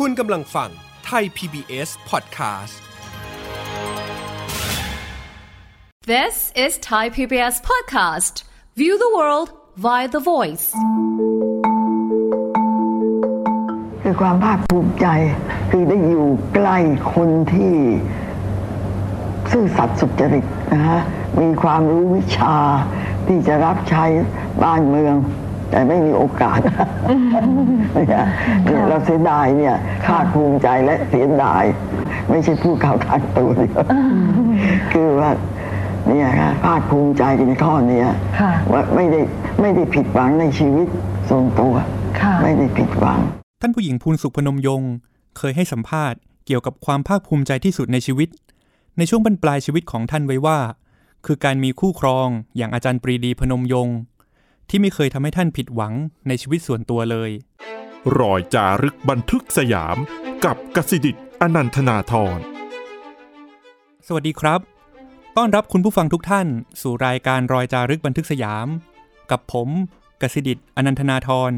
คุณกำลังฟังไทย PBS Podcast This is Thai PBS Podcast. View the world via the voice. คือความภาคภูมิใจคือได้อยู่ใกล้คนที่ซื่อสัตย์สุจริตนะฮะมีความรู้วิชาที่จะรับใช้บ้านเมือง แต่ไม่มีโอกาสเนี่ยเนี่ยเราเสียดายเนี่ยภาคภูมิใจและเสียดาย ไม่ใช่ผู้ข่าวทางตัวเดียวคือว่าเนี่ยค่ะภาคภูมิใจในข้อเนี้ยค่ะว่าไม่ได้ไม่ได้ผิดหวังในชีวิตส่วนตัวค่ะไม่ได้ผิดหวัง ท่านผู้หญิงภูลสุขพนมยงค์เคยให้สัมภาษณ์เกี่ยวกับความภาคภูมิใจที่สุดในชีวิต ในช่วงบรรปลายชีวิตของท่านไว้ว่า คือการมีคู่ครองอย่างอาจารย์ปรีดีพนมยงค์ ที่ไม่เคยทำให้ท่านผิดหวังในชีวิตส่วนตัวเลย รอยจารึกบันทึกสยาม กับกสิดิตอนันทนาธรสวัสดีครับ ต้อนรับคุณผู้ฟังทุกท่าน สู่รายการรอยจารึกบันทึกสยาม กับผมกสิดิตอนันทนาธร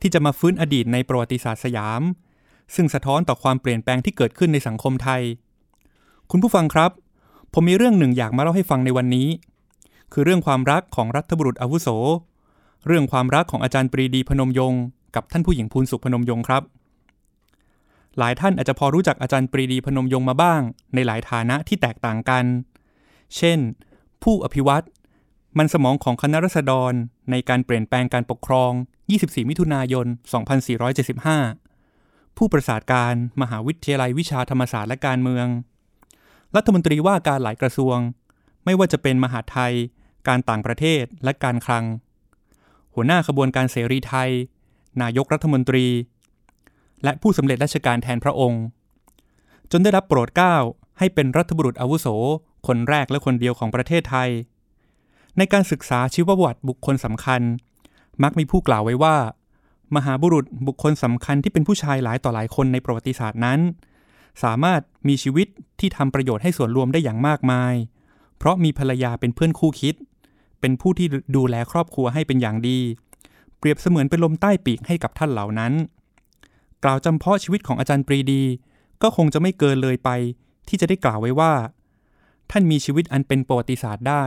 ที่จะมาฟื้นอดีตในประวัติศาสตร์สยาม ซึ่งสะท้อนต่อความเปลี่ยนแปลงที่เกิดขึ้นในสังคมไทย คุณผู้ฟังครับ ผมมีเรื่องหนึ่งอยากมาเล่าให้ฟังในวันนี้ คือเรื่องความรักของรัฐบุรุษอาวุโส เรื่องความรักของอาจารย์ปรีดีพนมยงค์กับท่านผู้หญิงภูลสุขพนมยงค์ครับ หลายท่านอาจจะพอรู้จักอาจารย์ปรีดีพนมยงค์มาบ้าง ในหลายฐานะที่แตกต่างกัน เช่น ผู้อภิวัตมันสมองของคณะรัษฎรในการเปลี่ยนแปลงการปกครอง 24 มิถุนายน 2475 ผู้ประสาทการมหาวิทยาลัยวิชาธรรมศาสตร์และการเมือง รัฐมนตรีว่าการหลายกระทรวง ไม่ว่าจะเป็นมหาไทย การต่างประเทศและการคลัง หัวหน้าขบวนการเสรีไทย นายกรัฐมนตรี และผู้สำเร็จราชการแทนพระองค์ จนได้รับโปรดเกล้าให้เป็นรัฐบุรุษอาวุโส คนแรกและคนเดียวของประเทศไทย ในการศึกษาชีวประวัติบุคคลสำคัญ มักมีผู้กล่าวไว้ว่า มหาบุรุษบุคคลสำคัญที่เป็นผู้ชายหลายต่อหลายคนในประวัติศาสตร์นั้น สามารถมีชีวิตที่ทำประโยชน์ให้ส่วนรวมได้อย่างมากมาย เพราะมีภรรยาเป็นเพื่อนคู่คิด เป็นผู้ที่ดูแลครอบครัวให้เป็นอย่างดี เปรียบเสมือนเป็นลมใต้ปีกให้กับท่านเหล่านั้น กล่าวจำเพาะชีวิตของอาจารย์ปรีดี ก็คงจะไม่เกินเลยไป ที่จะได้กล่าวไว้ว่า ท่านมีชีวิตอันเป็นประวัติศาสตร์ได้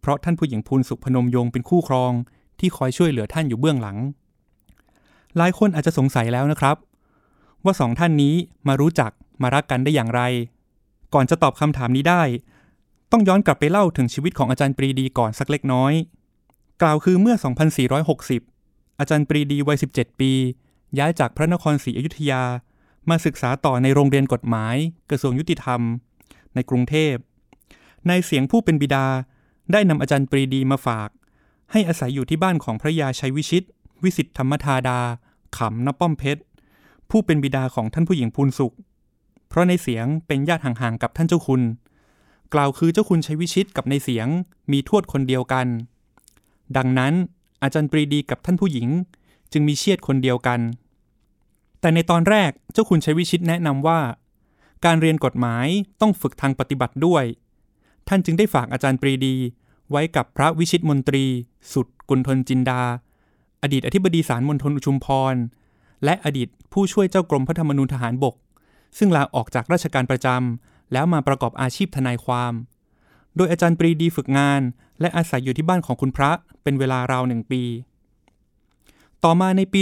เพราะท่านผู้หญิงภูลสุขพนมยงเป็นคู่ครอง ที่คอยช่วยเหลือท่านอยู่เบื้องหลัง หลายคนอาจจะสงสัยแล้วนะครับ ว่าสองท่านนี้มารู้จักมารักกันได้อย่างไร ก่อนจะตอบคำถามนี้ได้ ต้องย้อนกลับไปเล่าถึงชีวิตของอาจารย์ปรีดีก่อนสักเล็กน้อย กล่าวคือเมื่อ 2460 อาจารย์ปรีดีวัย 17 ปี ย้ายจากพระนครศรีอยุธยา มาศึกษาต่อในโรงเรียนกฎหมาย กระทรวงยุติธรรม ในกรุงเทพ ในเสียงผู้เป็นบิดา ได้นำอาจารย์ปรีดีมาฝาก ให้อาศัยอยู่ที่บ้านของพระยาชัยวิชิต วิสิตธธรรมธาดา ขำนป้อมเพชร ผู้เป็นบิดาของท่านผู้หญิงภูลสุข เพราะในเสียงเป็นญาติห่างๆกับท่านเจ้าคุณ กล่าวคือเจ้าคุณชัยวิชิตกับในเสียงมีทวดคนเดียวกัน ดังนั้นอาจารย์ปรีดีกับท่านผู้หญิง จึงมีเชียดคนเดียวกัน แต่ในตอนแรกเจ้าคุณชัยวิชิตแนะนำว่า การเรียนกฎหมายต้องฝึกทางปฏิบัติด้วย ท่านจึงได้ฝากอาจารย์ปรีดี ไว้กับพระวิชิตมนตรี สุดกุลทนจินดา อดีตอธิบดีศาลมณฑลชุมพร และอดีตผู้ช่วยเจ้ากรมพระธรรมนูญทหารบก ซึ่งลาออกจากราชการประจำ แล้วมาประกอบอาชีพทนายความ โดยอาจารย์ปรีดีฝึกงาน และอาศัยอยู่ที่บ้านของคุณพระเป็นเวลาราวหนึ่งปี ต่อมาในปี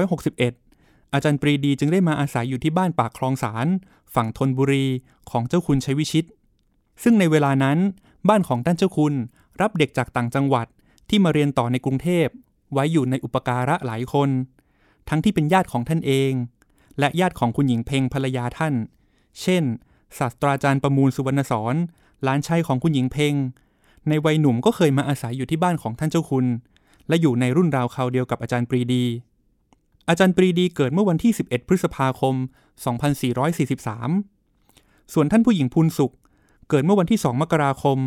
2461 อาจารย์ปรีดีจึงได้มาอาศัยอยู่ที่บ้านปากคลองสารฝั่งธนบุรีของเจ้าคุณชัยวิชิต ซึ่งในเวลานั้นบ้านของท่านเจ้าคุณรับเด็กจากต่างจังหวัดที่มาเรียนต่อในกรุงเทพ ไว้อยู่ในอุปการะหลายคน ทั้งที่เป็นญาติของท่านเอง และญาติของคุณหญิงเพ็งภรรยาท่าน เช่น ศาสตราจารย์ประมูลสุวรรณสอนหลานชายของคุณหญิงเพ็งในวัยหนุ่มก็เคยมาอาศัยอยู่ที่บ้านของท่านเจ้าคุณ และอยู่ในรุ่นราวคราวเดียวกับอาจารย์ปรีดี อาจารย์ปรีดีเกิดเมื่อวันที่ 11 พฤษภาคม 2443 ส่วนท่านผู้หญิงภูลสุข เกิดเมื่อวันที่ 2 มกราคม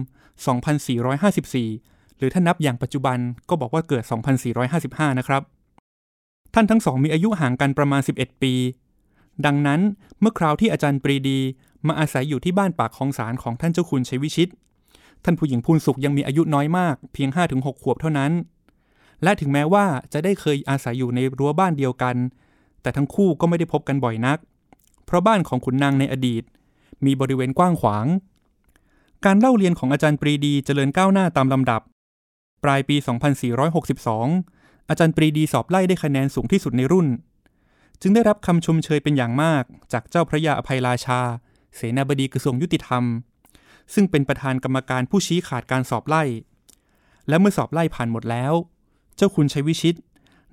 2454 หรือถ้านับอย่างปัจจุบันก็บอกว่าเกิด 2455 นะครับ ท่านทั้งสองมีอายุห่างกันประมาณ 11 ปี ดังนั้นเมื่อคราวที่อาจารย์ปรีดี มาอาศัยอยู่ที่บ้านปากคลองสารของท่านเจ้าคุณชัยวิชิต ท่านผู้หญิงภูลสุขยังมีอายุน้อยมาก เพียง 5-6 ขวบเท่านั้น และถึงแม้ว่าจะได้เคยอาศัยอยู่ในรั้วบ้านเดียวกัน แต่ทั้งคู่ก็ไม่ได้พบกันบ่อยนัก เพราะบ้านของขุนนางในอดีต มีบริเวณกว้างขวาง การเล่าเรียนของอาจารย์ปรีดีเจริญก้าวหน้าตามลำดับ ปลายปี 2462 อาจารย์ปรีดีสอบไล่ได้คะแนนสูงที่สุดในรุ่น จึงได้รับคำชมเชยเป็นอย่างมากจากเจ้าพระยาอภัยราชา เสนาบดีกระทรวงยุติธรรม ซึ่งเป็นประธานกรรมการผู้ชี้ขาดการสอบไล่ และเมื่อสอบไล่ผ่านหมดแล้ว เจ้าคุณชัยวิชิต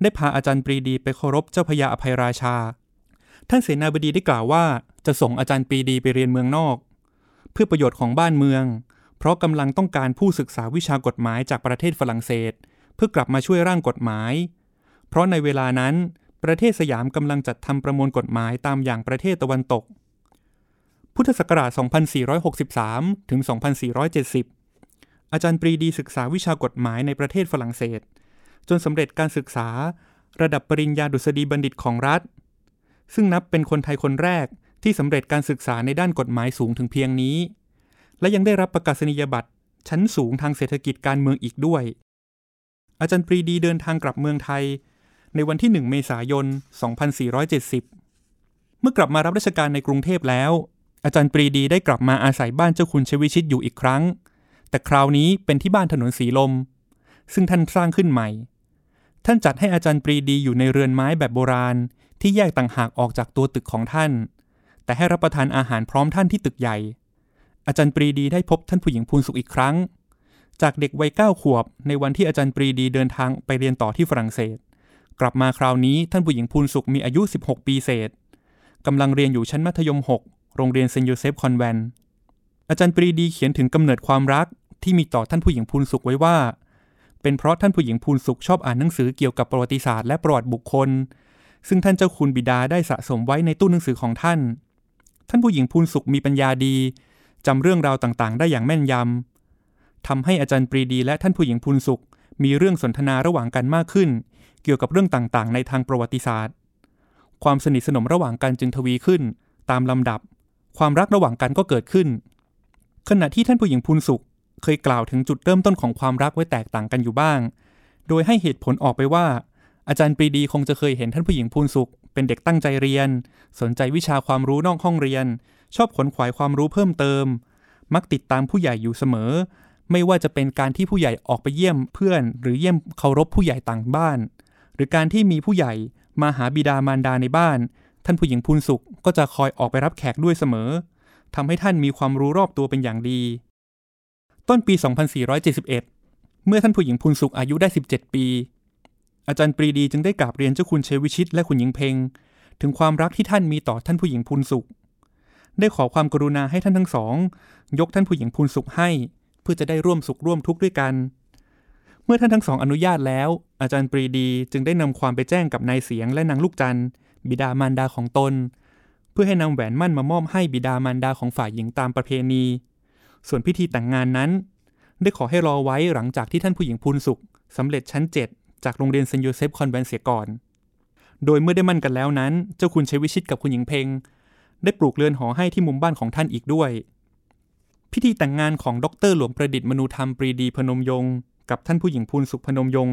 ได้พาอาจารย์ปรีดีไปเคารพเจ้าพระยาอภัยราชา ท่านเสนาบดีได้กล่าวว่าจะส่งอาจารย์ปรีดีไปเรียนเมืองนอก เพื่อประโยชน์ของบ้านเมือง เพราะกำลังต้องการผู้ศึกษาวิชากฎหมายจากประเทศฝรั่งเศส เพื่อกลับมาช่วยร่างกฎหมาย เพราะในเวลานั้นประเทศสยามกำลังจัดทำประมวลกฎหมายตามอย่างประเทศตะวันตก พุทธศักราช 2463 ถึง 2470 อาจารย์ปรีดีศึกษาวิชากฎหมายในประเทศฝรั่งเศส จนสำเร็จการศึกษาระดับปริญญาดุษฎีบัณฑิตของรัฐ ซึ่งนับเป็นคนไทยคนแรกที่สำเร็จการศึกษาในด้านกฎหมายสูงถึงเพียงนี้ และยังได้รับประกาศนียบัตรชั้นสูงทางเศรษฐกิจการเมืองอีกด้วย อาจารย์ปรีดีเดินทางกลับเมืองไทย ในวันที่ 1 เมษายน 2470 เมื่อกลับมารับราชการในกรุงเทพแล้ว อาจารย์ปรีดีได้กลับมาอาศัยบ้านเจ้าคุณชวิชิตอยู่อีกครั้ง แต่คราวนี้เป็นที่บ้านถนนสีลม ซึ่งท่านสร้างขึ้นใหม่ ท่านจัดให้อาจารย์ปรีดีอยู่ในเรือนไม้แบบโบราณที่แยกต่างหากออกจากตัวตึกของท่าน แต่ให้รับประทานอาหารพร้อมท่านที่ตึกใหญ่ อาจารย์ปรีดีได้พบท่านผู้หญิงพูนสุขอีกครั้ง จากเด็กวัยเก้าขวบ ในวันที่อาจารย์ปรีดีเดินทางไปเรียนต่อที่ฝรั่งเศส กลับมาคราวนี้ท่านผู้หญิงพูนสุขมีอายุ 16 ปีเศษกำลังเรียนอยู่ชั้นมัธยม 6 โรงเรียนเซนต์โยเซฟคอนเวนต์อาจารย์ปรีดีเขียนถึงกำเนิดความรักที่มีต่อท่านผู้หญิงพูนสุขไว้ว่า เป็นเพราะท่านผู้หญิงพูนสุขชอบอ่านหนังสือเกี่ยวกับประวัติศาสตร์และประวัติบุคคล ซึ่งท่านเจ้าคุณบิดาได้สะสมไว้ในตู้หนังสือของท่าน ท่านผู้หญิงพูนสุขมีปัญญาดีจำเรื่องราวต่างๆ ได้อย่างแม่นยำทำให้อาจารย์ปรีดีและท่านผู้หญิงพูนสุข มีเรื่องสนทนาระหว่างกันมากขึ้น เกี่ยวกับเรื่องต่างๆ ในทางประวัติศาสตร์ ความสนิทสนมระหว่างกันจึงทวีขึ้น ตามลำดับ ความรักระหว่างกันก็เกิดขึ้น ขณะที่ท่านผู้หญิงพูนสุข เคยกล่าวถึงจุดเริ่มต้นของความรักไว้แตกต่างกันอยู่บ้าง โดยให้เหตุผลออกไปว่า อาจารย์ปรีดีคงจะเคยเห็นท่านผู้หญิงพูนสุข เป็นเด็กตั้งใจเรียน สนใจวิชาความรู้นอกห้องเรียน ชอบขนขวายความรู้เพิ่มเติม มักติดตามผู้ใหญ่อยู่เสมอ ไม่ว่าจะเป็นการที่ผู้ใหญ่ออกไปเยี่ยมเพื่อน หรือเยี่ยมเคารพผู้ใหญ่ต่างบ้าน หรือการที่มีผู้ใหญ่มาหาบิดามารดาในบ้าน ท่านผู้หญิงพูนสุขก็จะคอยออกไปรับแขกด้วยเสมอทำให้ท่านมีความรู้รอบตัวเป็นอย่างดี ต้นปี 2471 เมื่อท่านผู้หญิงพูนสุขอายุได้ 17 ปี อาจารย์ปรีดีจึงได้กราบเรียนเจ้าคุณเชวิชิตและคุณหญิงเพงถึงความรักที่ท่านมีต่อท่านผู้หญิงพูนสุข ได้ขอความกรุณาให้ท่านทั้งสอง ยกท่านผู้หญิงพูนสุขให้ เพื่อจะได้ร่วมสุขร่วมทุกข์ด้วยกัน เมื่อท่านทั้งสองอนุญาตแล้ว อาจารย์ปรีดีจึงได้นำความไปแจ้งกับนายเสียงและนางลูกจันทร์ บิดามารดาของตน เพื่อให้นำแหวนมั่นมามอบให้บิดามารดาของฝ่ายหญิงตามประเพณี ส่วนพิธีแต่งงานนั้น ได้ขอให้รอไว้หลังจากที่ท่านผู้หญิงพูนสุขสำเร็จชั้น 7 จากโรงเรียนเซนต์โยเซฟคอนเวนต์เสียก่อน โดยเมื่อได้หมั้นกันแล้วนั้น เจ้าคุณชัยวิชิตกับคุณหญิงเพงได้ปลูกเรือนหอให้ที่มุมบ้านของท่านอีกด้วย พิธีแต่งงานของดร.หลวงประดิษฐ์มนูธรรมปรีดีพนมยงค์กับท่านผู้หญิงพูนศุขพนมยงค์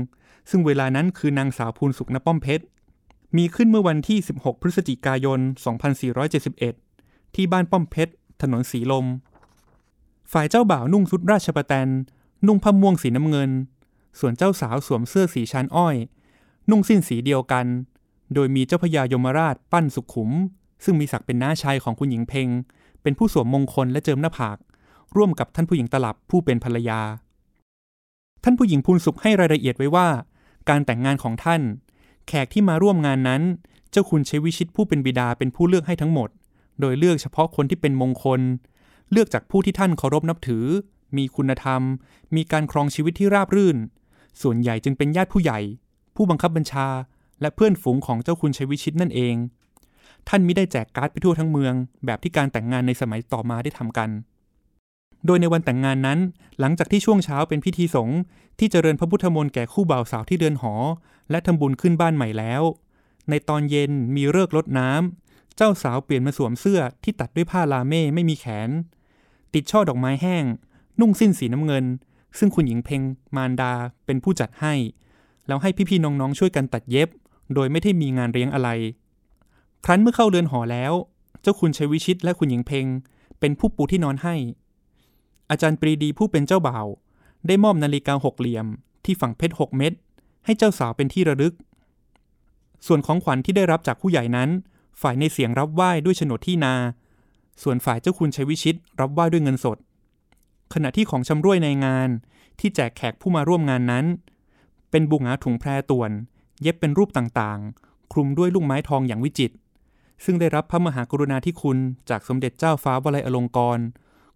ซึ่งเวลานั้นคือนางสาวพูนศุขณป้อมเพชร์ มีขึ้นเมื่อวันที่ 16 พฤศจิกายน 2471 ที่บ้านป้อมเพชร ถนนสีลม ฝ่ายเจ้าบ่าวนุ่งชุดราชประแตน นุ่งผ้าม่วงสีน้ำเงิน ส่วนเจ้าสาวสวมเสื้อสีชานอ้อย นุ่งสิ้นสีเดียวกัน โดยมีเจ้าพญายมราชปั้นสุขุม ซึ่งมีศักดิ์เป็นน้าชายของคุณหญิงเพงเป็นผู้สวมมงคลและเจิมหน้าผาก ร่วมกับท่านผู้หญิงตลับผู้เป็นภรรยา ท่านผู้หญิงพูนสุขให้รายละเอียดไว้ว่า การแต่งงานของท่าน แขกที่มาร่วมงานนั้น เจ้าคุณเชวิชิตผู้เป็นบิดาเป็นผู้เลือกให้ทั้งหมด โดยเลือกเฉพาะคนที่เป็นมงคล เลือกจากผู้ที่ท่านเคารพนับถือ มีคุณธรรม มีการครองชีวิตที่ราบรื่น ส่วนใหญ่จึงเป็นญาติผู้ใหญ่ ผู้บังคับบัญชา และเพื่อนฝูงของเจ้าคุณชัยวิชิตนั่นเอง ท่านมิได้แจกการ์ดไปทั่วทั้งเมือง แบบที่การแต่งงานในสมัยต่อมาได้ทำกันโดยในวันแต่งงานนั้น หลังจากที่ช่วงเช้าเป็นพิธีสงฆ์ที่เจริญพระพุทธมนต์แก่คู่บ่าวสาวที่เดินหอ และทำบุญขึ้นบ้านใหม่แล้ว ในตอนเย็นมีเลิกษ์รดน้ำ เจ้าสาวเปลี่ยนมาสวมเสื้อที่ตัดด้วยผ้าลาเม่ไม่มีแขน ติดช่อดอกไม้แห้ง นุ่งสิ้นสีน้ำเงิน ซึ่งคุณหญิงเพ็งมารดาเป็นผู้จัดให้ แล้วให้พี่ๆน้องๆช่วยกันตัดเย็บ โดยไม่ได้มีงานเลี้ยงอะไร ครั้นเมื่อเข้าเรือนหอแล้ว เจ้าคุณชัยวิชิตและคุณหญิงเพ็งเป็นผู้ปูที่นอนให้ อาจารย์ปรีดีผู้เป็นเจ้าบ่าวได้มอบนาฬิกาหกเหลี่ยมที่ฝังเพชรหกเม็ด ให้เจ้าสาวเป็นที่ระลึก ส่วนของขวัญที่ได้รับจากผู้ใหญ่นั้น ฝ่ายในเสียงรับไหว้ด้วยโฉนดที่นา ส่วนฝ่ายเจ้าคุณชัยวิชิตรับไหว้ด้วยเงินสด ขณะที่ของชำร่วยในงาน ที่แจกแขกผู้มาร่วมงานนั้น เป็นบุงหาถุงแพรต่วน เย็บเป็นรูปต่างๆ คลุมด้วยลูกไม้ทองอย่างวิจิตรซึ่งได้รับพระมหากรุณาธิคุณจากสมเด็จเจ้าฟ้าวลัยอลงกรณ์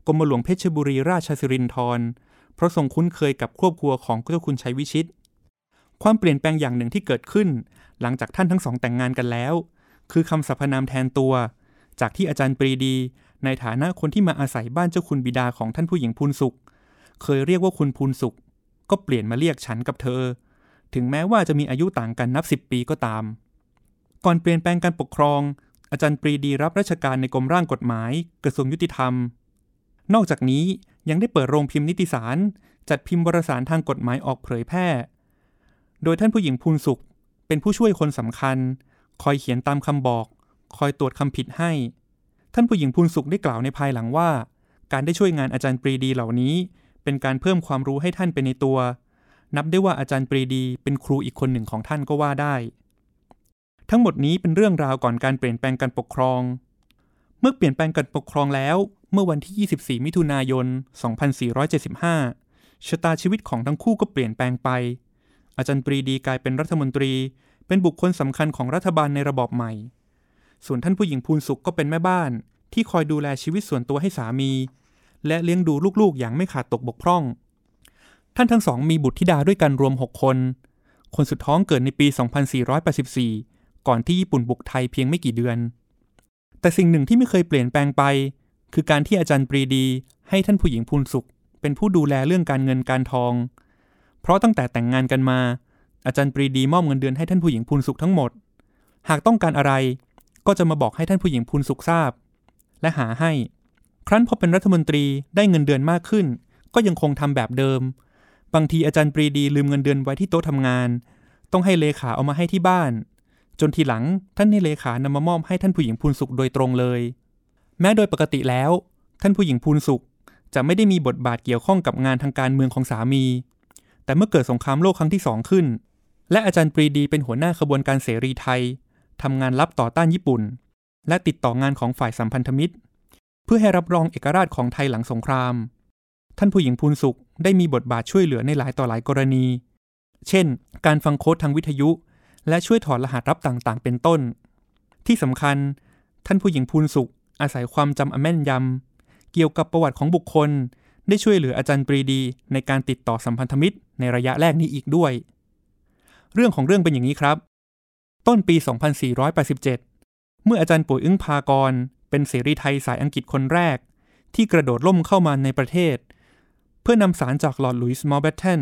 กรมหลวงเพชรบุรีราชสิรินธรเพราะทรงคุ้นเคยกับครอบครัวของเจ้าคุณชัยวิชิต ความเปลี่ยนแปลงอย่างหนึ่งที่เกิดขึ้น หลังจากท่านทั้งสองแต่งงานกันแล้ว คือคำสรรพนามแทนตัว จากที่อาจารย์ปรีดี ในฐานะคนที่มาอาศัยบ้านเจ้าคุณบิดาของท่านผู้หญิงพูนสุข เคยเรียกว่าคุณพูนสุข ก็เปลี่ยนมาเรียกฉันกับเธอ ถึงแม้ว่าจะมีอายุต่างกันนับสิบปีก็ตาม ก่อนเปลี่ยนแปลงการปกครอง อาจารย์ปรีดีรับราชการในกรมร่างกฎหมาย กระทรวงยุติธรรม นอกจากนี้ยังได้เปิดโรงพิมพ์นิติสาร จัดพิมพ์วารสารทางกฎหมายออกเผยแพร่ โดยท่านผู้หญิงพูนสุข เป็นผู้ช่วยคนสำคัญ คอยเขียนตามคำบอก คอยตรวจคำผิดให้ ท่านผู้หญิงพูนสุขได้กล่าวในภายหลังว่า การได้ช่วยงานอาจารย์ปรีดีเหล่านี้ เป็นการเพิ่มความรู้ให้ท่านเป็นในตัว นับได้ว่าอาจารย์ปรีดี เป็นครูอีกคนหนึ่งของท่านก็ว่าได้ ทั้งหมดนี้เป็นเรื่องราวก่อนการเปลี่ยนแปลงการปกครอง เมื่อเปลี่ยนแปลงการปกครองแล้ว เมื่อวันที่ 24 มิถุนายน 2475ชะตาชีวิตของทั้งคู่ก็เปลี่ยนแปลงไป อาจารย์ปรีดีกลายเป็นรัฐมนตรี เป็นบุคคลสำคัญของรัฐบาลในระบอบใหม่ ส่วนท่านผู้หญิงพูนสุขก็เป็นแม่บ้าน ที่คอยดูแลชีวิตส่วนตัวให้สามี และเลี้ยงดูลูกๆอย่างไม่ขาดตกบกพร่อง ท่านทั้งสองมีบุตรธิดาด้วยกันรวม 6 คน คนสุดท้องเกิดในปี 2484 ก่อนที่ญี่ปุ่นบุกไทยเพียงไม่กี่เดือน แต่สิ่งหนึ่งที่ไม่เคยเปลี่ยนแปลงไป คือการที่อาจารย์ปรีดี ให้ท่านผู้หญิงพูนสุข เป็นผู้ดูแลเรื่องการเงินการทอง เพราะตั้งแต่แต่งงานกันมา อาจารย์ปรีดีมอบเงินเดือนให้ท่านผู้หญิงพูนสุขทั้งหมด หากต้องการอะไร ก็จะมาบอกให้ท่านผู้หญิงพูนสุขทราบ และหาให้ ครั้นพอเป็นรัฐมนตรีได้เงินเดือนมากขึ้น ก็ยังคงทำแบบเดิม บางทีอาจารย์ปรีดีลืมเงินเดือนไว้ที่โต๊ะทำงาน ต้องให้เลขาเอามาให้ที่บ้าน จนทีหลังท่านให้เลขานำมามอบให้ท่านผู้หญิงพูนสุขโดยตรงเลย แม้โดยปกติแล้ว ท่านผู้หญิงพูนสุขจะไม่ได้มีบทบาทเกี่ยวข้องกับงานทางการเมืองของสามี แต่เมื่อเกิดสงครามโลกครั้งที่สองขึ้น และอาจารย์ปรีดีเป็นหัวหน้าขบวนการเสรีไทยทำงานลับต่อต้านญี่ปุ่น และติดต่องานของฝ่ายสัมพันธมิตร เพื่อให้รับรองเอกราชของไทยหลังสงคราม ท่านผู้หญิงพูนสุขได้มีบทบาทช่วยเหลือในหลายต่อหลายกรณี เช่น การฟังโค้ดทางวิทยุ และช่วยถอดรหัสรับต่างๆ เป็นต้น ที่สำคัญ ท่านผู้หญิงพูนสุขอาศัยความจำอแม่นยำเกี่ยวกับประวัติของบุคคล ได้ช่วยเหลืออาจารย์ปรีดี ในการติดต่อสัมพันธมิตรในระยะแรกนี้อีกด้วย เรื่องของเรื่องเป็นอย่างนี้ครับ ต้นปี 2487 เมื่ออาจารย์ป๋วยอึ๊งภากรณ์ เป็นเสรีไทยสายอังกฤษคนแรก ที่กระโดดร่มเข้ามาในประเทศ เพื่อนำสารจากลอร์ดหลุยส์เมานต์แบตเทน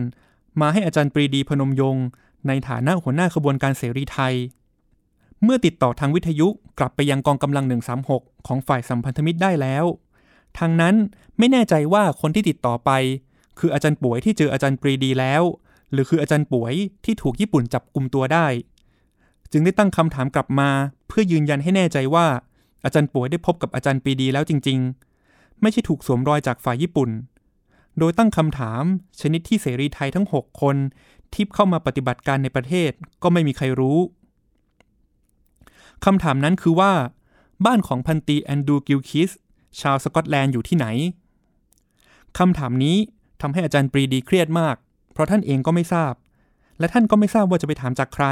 มาให้อาจารย์ปรีดีพนมยงค์ในฐานะหัวหน้าขบวนการเสรีไทย เมื่อติดต่อทางวิทยุกลับไปยังกองกำลัง 136 ของฝ่ายสัมพันธมิตรได้แล้ว ทางนั้นไม่แน่ใจว่าคนที่ติดต่อไป คืออาจารย์ป่วยที่เจออาจารย์ปรีดีแล้ว หรือคืออาจารย์ป่วยที่ถูกญี่ปุ่นจับกลุ่มตัวได้ จึงได้ตั้งคำถามกลับมา เพื่อยืนยันให้แน่ใจว่า อาจารย์ป่วยได้พบกับอาจารย์ปรีดีแล้วจริง ๆ ไม่ใช่ถูกสวมรอยจากฝ่ายญี่ปุ่น โดยตั้งคำถาม ชนิดที่เสรีไทยทั้ง 6 คนที่เข้ามาปฏิบัติการในประเทศก็ไม่มีใครรู้คำถามนั้นคือว่า บ้านของพันตรีแอนดรูว์กิลคริสต์ ชาวสกอตแลนด์อยู่ที่ไหนคำถามนี้ทำให้อาจารย์ปรีดีเครียดมาก เพราะท่านเองก็ไม่ทราบ และท่านก็ไม่ทราบว่าจะไปถามจากใคร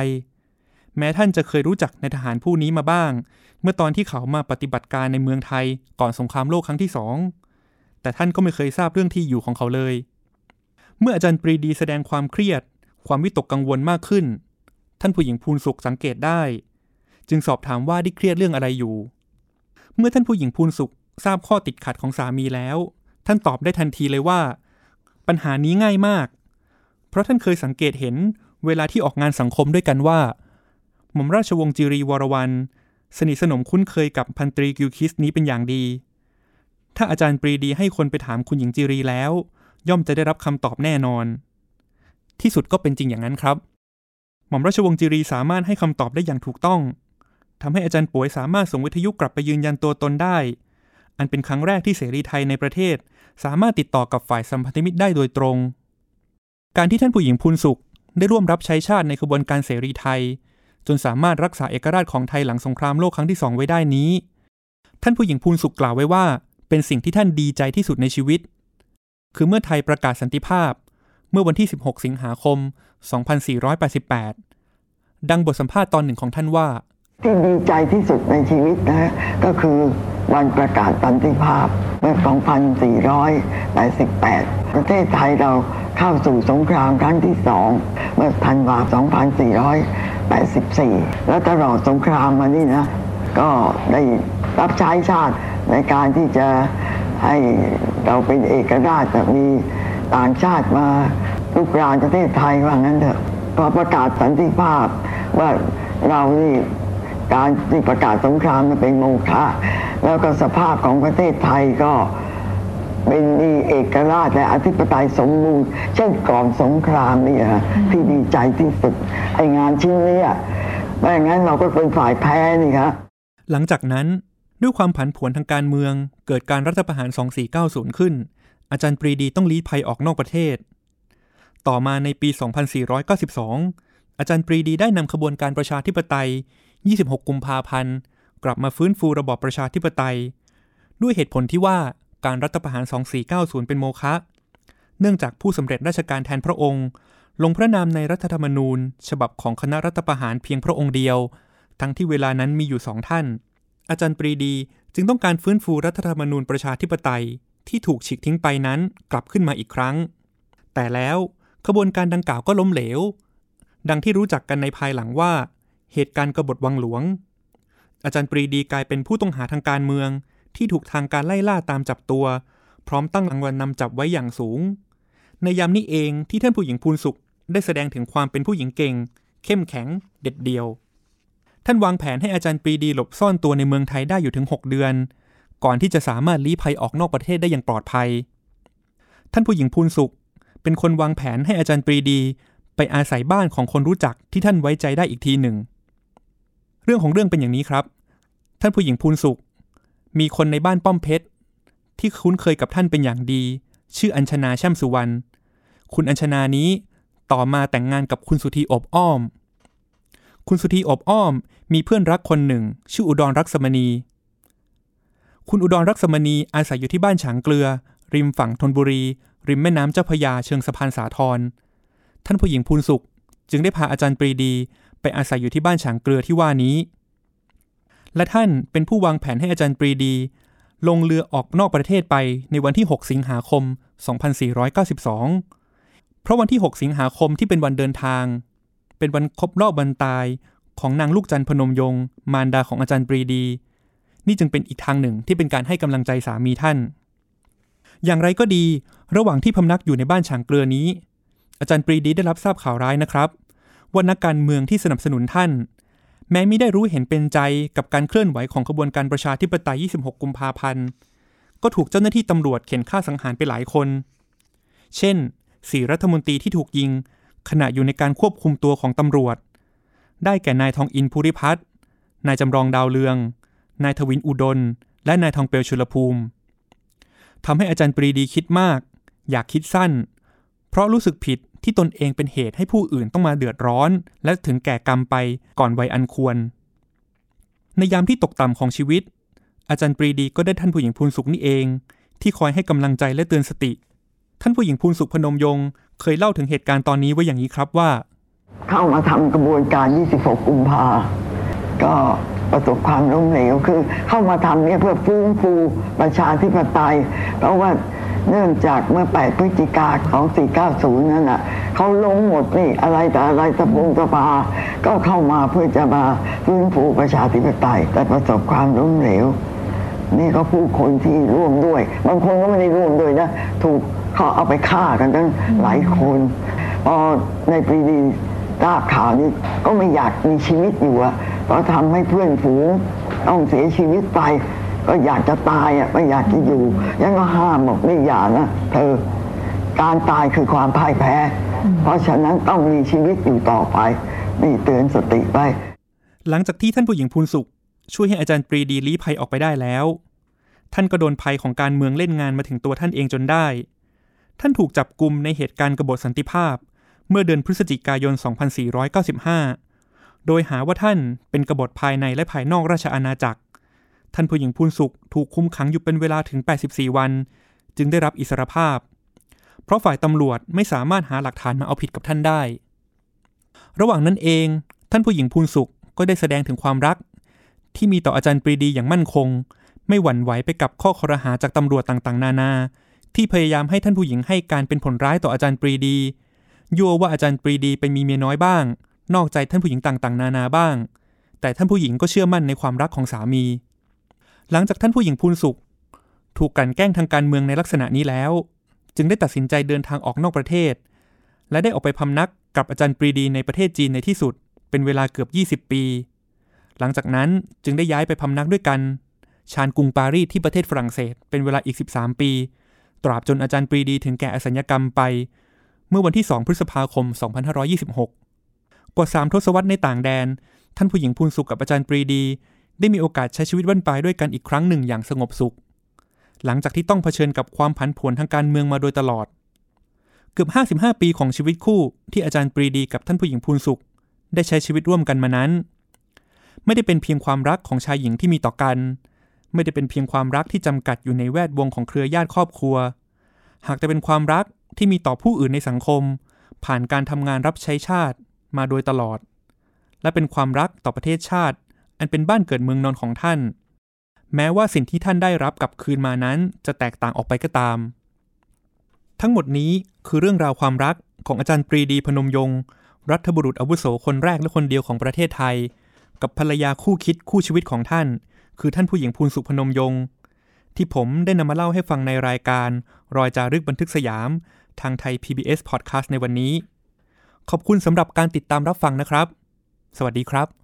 แม้ท่านจะเคยรู้จักนายทหารผู้นี้มาบ้าง เมื่อตอนที่เขามาปฏิบัติการในเมืองไทยก่อนสงครามโลกครั้งที่สองแต่ท่านก็ไม่เคยทราบเรื่องที่อยู่ของเขาเลย เมื่ออาจารย์ปรีดีแสดงความเครียด ความวิตกกังวลมากขึ้น ท่านผู้หญิงพูนสุขสังเกตได้ จึงสอบถามว่าได้เครียดเรื่องอะไรอยู่ เมื่อท่านผู้หญิงพูนสุข ทราบข้อติดขัดของสามีแล้ว ท่านตอบได้ทันทีเลยว่า ปัญหานี้ง่ายมาก เพราะท่านเคยสังเกตเห็นเวลาที่ออกงานสังคมด้วยกันว่า หม่อมราชวงศ์จีริวรวรรณสนิทสนมคุ้นเคยกับพันตรีกิลคริสต์นี้เป็นอย่างดี ถ้าอาจารย์ปรีดีให้คนไปถามคุณหญิงจีริแล้ว ย่อมจะได้รับคำตอบแน่นอน ที่สุดก็เป็นจริงอย่างนั้นครับ หม่อมราชวงศ์จิรีสามารถให้คำตอบได้อย่างถูกต้องทำให้อาจารย์ป่วยสามารถส่งวิทยุกลับไปยืนยันตัวตนได้ อันเป็นครั้งแรกที่เสรีไทยในประเทศ สามารถติดต่อกับฝ่ายสัมพันธมิตรได้โดยตรง การที่ท่านผู้หญิงพูนสุข ได้ร่วมรับใช้ชาติในขบวนการเสรีไทย จนสามารถรักษาเอกราชของไทยหลังสงครามโลกครั้งที่สองไว้ได้นี้ ท่านผู้หญิงพูนสุขกล่าวไว้ว่า เป็นสิ่งที่ท่านดีใจที่สุดในชีวิต คือเมื่อไทยประกาศสันติภาพ เมื่อวันที่ 16 สิงหาคม 2488 ดังบทสัมภาษณ์ตอนหนึ่งของท่านว่า ที่ดีใจที่สุดในชีวิตนะฮะก็คือ วันประกาศสันติภาพเมื่อ 2488 ประเทศไทยเราเข้าสู่สงครามครั้งที่สองเมื่อธันวา2484 แล้วตลอดสงครามมานี่นะ ก็ได้รับใช้ชาติในการที่จะให้เราเป็นเอกราชมีต่างชาติมาลุกรานประเทศไทยว่างั้นเถอะพอประกาศสันติภาพว่าเรานี่ การที่ประกาศสงครามมันเป็นโมฆะแล้วก็สภาพของประเทศไทยก็เป็นมีเอกราชและอธิปไตยสมบูรณ์เช่นก่อนสงครามนี่ฮะที่ดีใจที่สุดไองานชิ้นนี้ไม่อย่างนั้นเราก็เป็นฝ่ายแพ้นี่ครับหลังจากนั้นด้วยความผันผวนทางการเมือง เกิดการรัฐประหาร 2490 ขึ้น อาจารย์ปรีดีต้องลี้ภัยออกนอกประเทศ ต่อมาในปี 2492 อาจารย์ปรีดีได้นำขบวนการประชาธิปไตย 26 กุมภาพันธ์ กลับมาฟื้นฟูระบอบประชาธิปไตย ด้วยเหตุผลที่ว่าการรัฐประหาร 2490 เป็นโมฆะ เนื่องจากผู้สำเร็จราชการแทนพระองค์ ลงพระนามในรัฐธรรมนูญ ฉบับของคณะรัฐประหารเพียงพระองค์เดียว ทั้งที่เวลานั้นมีอยู่สองท่าน อาจารย์ปรีดีจึงต้องการฟื้นฟูรัฐธรรมนูญประชาธิปไตยที่ถูกฉีกทิ้งไปนั้นกลับขึ้นมาอีกครั้ง แต่แล้วขบวนการดังกล่าวก็ล้มเหลว ดังที่รู้จักกันในภายหลังว่า เหตุการณ์กบฏวังหลวง อาจารย์ปรีดีกลายเป็นผู้ต้องหาทางการเมือง ที่ถูกทางการไล่ล่าตามจับตัว พร้อมตั้งรางวัลนำจับไว้อย่างสูง ในยามนี้เองที่ท่านผู้หญิงพูนสุข ได้แสดงถึงความเป็นผู้หญิงเก่ง เข้มแข็ง เด็ดเดี่ยว ท่านวางแผนให้อาจารย์ปรีดีหลบซ่อนตัวในเมืองไทยได้อยู่ถึง 6 เดือน ก่อนที่จะสามารถลี้ภัยออกนอกประเทศได้อย่างปลอดภัย ท่านผู้หญิงพูนสุข เป็นคนวางแผนให้อาจารย์ปรีดี ไปอาศัยบ้านของคนรู้จักที่ท่านไว้ใจได้อีกทีหนึ่ง เรื่องของเรื่องเป็นอย่างนี้ครับ ท่านผู้หญิงพูนสุข มีคนในบ้านป้อมเพชร ที่คุ้นเคยกับท่านเป็นอย่างดี ชื่ออัญชนาแช่มสุวรรณคุณอัญชนานี้ต่อมาแต่งงานกับคุณสุธีอบอ้อม คุณสุธีอบอ้อม มีเพื่อนรักคนหนึ่ง ชื่ออุดรรักษมณี คุณอุดรรักษมณีอาศัยอยู่ที่บ้านฉางเกลือ ริมฝั่งธนบุรี ริมแม่น้ำเจ้าพยาเชิงสะพานสาทรท่านผู้หญิงพูนสุข จึงได้พาอาจารย์ปรีดี ไปอาศัยอยู่ที่บ้านฉางเกลือที่ว่านี้ และท่านเป็นผู้วางแผนให้อาจารย์ปรีดี ลงเรือออกนอกประเทศไปในวันที่ 6 สิงหาคม 2492 เพราะวันที่ 6 สิงหาคมที่เป็นวันเดินทาง เป็นวันครบรอบวันตายของนางลูกจันพนมยง มารดาของอาจารย์ปรีดี นี่จึงเป็นอีกทางหนึ่งที่เป็นการให้กำลังใจสามีท่าน อย่างไรก็ดี ระหว่างที่พำนักอยู่ในบ้านฉางเกลือนี้ อาจารย์ปรีดีได้รับทราบข่าวร้ายนะครับ ว่านักการเมืองที่สนับสนุนท่าน แม้ไม่ได้รู้เห็นเป็นใจกับการเคลื่อนไหวของขบวนการประชาธิปไตย 26 กุมภาพันธ์ ก็ถูกเจ้าหน้าที่ตำรวจเข็นฆ่าสังหารไปหลายคน เช่นสี่รัฐมนตรีที่ถูกยิง ขณะอยู่ในการควบคุมตัวของตำรวจ ได้แก่นายทองอินภูริพัฒน์นายจำรองดาวเรือง นายทวินอุดมและนายทองเปลวชุลภูมิทำให้อาจารย์ปรีดีคิดมาก อยากคิดสั้น เพราะรู้สึกผิด ที่ตนเองเป็นเหตุให้ผู้อื่นต้องมาเดือดร้อน และถึงแก่กรรมไปก่อนวัยอันควร ในยามที่ตกต่ำของชีวิต อาจารย์ปรีดีก็ได้ท่านผู้หญิงพูนสุขนี่เอง ที่คอยให้กำลังใจและเตือนสติ ท่านผู้หญิงพูนสุขพนมยงเคยเล่าถึงเหตุการณ์ตอนนี้ไว้อย่างนี้ครับว่า เข้ามาทำกระบวนการ 26 กุมภาก็ประสบความล้มเหลวคือเข้ามาทำเนี่ยเพื่อฟื้นฟูประชาธิปไตย เพราะว่า เนื่องจากเมื่อ 8 พฤศจิกาของ 490 นั่นน่ะเขาล้มหมดนี่อะไรแต่อะไรสปงสภาก็เข้ามาเพื่อจะมาฟื้นฟูประชาธิปไตย แต่ประสบความล้มเหลว นี่ก็ผู้คนที่ร่วมด้วย บางคนก็ไม่ได้ร่วมด้วยนะ ถูกเขาเอาไปฆ่ากันตั้งหลายคนพอในปรีดีทราบข่าวนี้ก็ไม่อยากมีชีวิตอยู่อะเพราะทำให้เพื่อนฝูงต้องเสียชีวิตไป ก็อยากจะตายอะไม่อยากจะอยู่ ยังก็ห้ามบอกไม่อย่านะเธอการตายคือความพ่ายแพ้ เพราะฉะนั้นต้องมีชีวิตอยู่ต่อไป นี่เตือนสติไป หลังจากที่ท่านผู้หญิงพูนสุข ช่วยให้อาจารย์ปรีดีลี้ภัยออกไปได้แล้ว ท่านก็โดนภัยของการเมืองเล่นงานมาถึงตัวท่านเองจนได้ ท่านถูกจับกลุมในเหตุการณ์กบฏสันติภาพ เมื่อเดือนพฤศจิกายน 2495 โดยหาว่าท่านเป็นกบฏภายในและภายนอกราชอาณาจักร ท่านผู้หญิงพูนสุขถูกคุมขังอยู่เป็นเวลาถึง 84 วัน จึงได้รับอิสรภาพ เพราะฝ่ายตำรวจไม่สามารถหาหลักฐานมาเอาผิดกับท่านได้ ระหว่างนั้นเอง ท่านผู้หญิงพูนสุขก็ได้แสดงถึงความรัก ที่มีต่ออาจารย์ปรีดีอย่างมั่นคง ไม่หวั่นไหวไปกับข้อคอรหาจากตำรวจต่างๆ นานา ที่พยายามให้ท่านผู้หญิงให้การเป็นผลร้ายต่ออาจารย์ปรีดียั่วว่าอาจารย์ปรีดีไปมีเมียน้อยบ้าง นอกใจท่านผู้หญิงต่างๆ นานาบ้าง แต่ท่านผู้หญิงก็เชื่อมั่นในความรักของสามี หลังจากท่านผู้หญิงพูนสุข ถูกกลั่นแกล้งทางการเมืองในลักษณะนี้แล้ว จึงได้ตัดสินใจเดินทางออกนอกประเทศ และได้ออกไปพำนักกับอาจารย์ปรีดีในประเทศจีนในที่สุด เป็นเวลาเกือบ 20 ปี หลังจากนั้นจึงได้ย้ายไปพำนักด้วยกัน ชานกรุงปารีสที่ประเทศฝรั่งเศส เป็นเวลาอีก 13 ปี ตราบจนอาจารย์ปรีดีถึงแก่อสัญญกรรมไป เมื่อวันที่ 2 พฤษภาคม 2526 กว่า 3 ทศวรรษในต่างแดน ท่านผู้หญิงพูนสุขกับอาจารย์ปรีดี ได้มีโอกาสใช้ชีวิตวันปลายด้วยกันอีกครั้งหนึ่งอย่างสงบสุข หลังจากที่ต้องเผชิญกับความผันผวนทางการเมืองมาโดยตลอด เกือบ 55 ปีของชีวิตคู่ที่อาจารย์ปรีดีกับท่านผู้หญิงพูนสุข ได้ใช้ชีวิตร่วมกันมานั้น ไม่ได้เป็นเพียงความรักของชายหญิงที่มีต่อกัน ไม่ได้เป็นเพียงความรักที่จำกัดอยู่ในแวดวงของเครือญาติครอบครัว หากแต่เป็นความรักที่มีต่อผู้อื่นในสังคม ผ่านการทำงานรับใช้ชาติมาโดยตลอด และเป็นความรักต่อประเทศชาติ อันเป็นบ้านเกิดเมืองนอนของท่าน แม้ว่าสิ่งที่ท่านได้รับกลับคืนมานั้นจะแตกต่างออกไปก็ตาม ทั้งหมดนี้คือเรื่องราวความรักของอาจารย์ปรีดีพนมยงค์รัฐบุรุษอาวุโสคนแรกและคนเดียวของประเทศไทย กับภรรยาคู่คิดคู่ชีวิตของท่าน คือท่านผู้หญิงพูนสุพนมยงค์ที่ผมได้นำมาเล่าให้ฟังในรายการ รอยจารึกบันทึกสยาม ทางไทย PBS Podcast ในวันนี้ ขอบคุณสำหรับการติดตามรับฟังนะครับ สวัสดีครับ